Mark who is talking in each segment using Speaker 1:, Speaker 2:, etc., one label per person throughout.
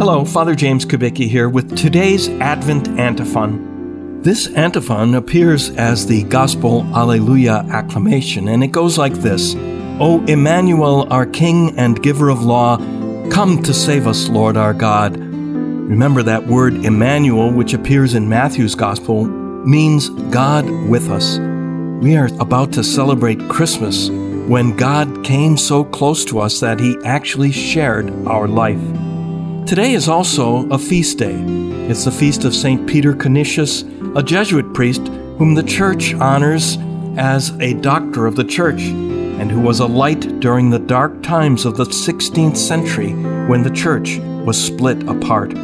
Speaker 1: Hello, Father James Kubicki here with today's Advent antiphon. This antiphon appears as the Gospel Alleluia acclamation, and it goes like this O Emmanuel, our King and Giver of law, come to save us, Lord our God. Remember that word Emmanuel, which appears in Matthew's Gospel, means God with us. We are about to celebrate Christmas when God came so close to us that He actually shared our life. Today is also a feast day. It's the feast of St. Peter Canisius, a Jesuit priest whom the Church honors as a doctor of the Church and who was a light during the dark times of the 16th century when the Church was split apart.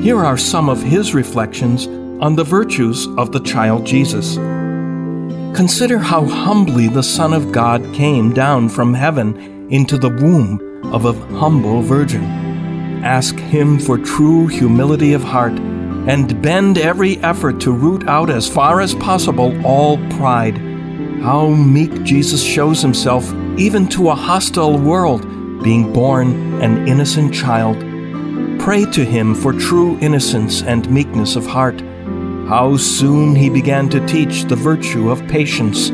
Speaker 1: Here are some of his reflections on the virtues of the child Jesus. Consider how humbly the Son of God came down from heaven into the womb of a humble virgin. Ask Him for true humility of heart and bend every effort to root out as far as possible all pride. How meek Jesus shows Himself even to a hostile world, being born an innocent child. Pray to Him for true innocence and meekness of heart how soon he began to teach the virtue of patience.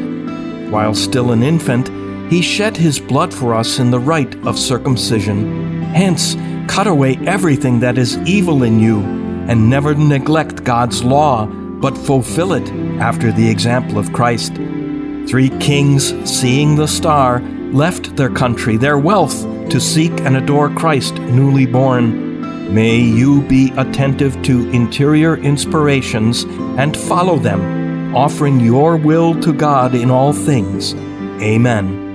Speaker 1: While still an infant, he shed his blood for us in the rite of circumcision. Hence, cut away everything that is evil in you, and never neglect God's law, but fulfill it after the example of Christ. Three kings, seeing the star, left their country, their wealth, to seek and adore Christ newly born. May you be attentive to interior inspirations and follow them, offering your will to God in all things. Amen.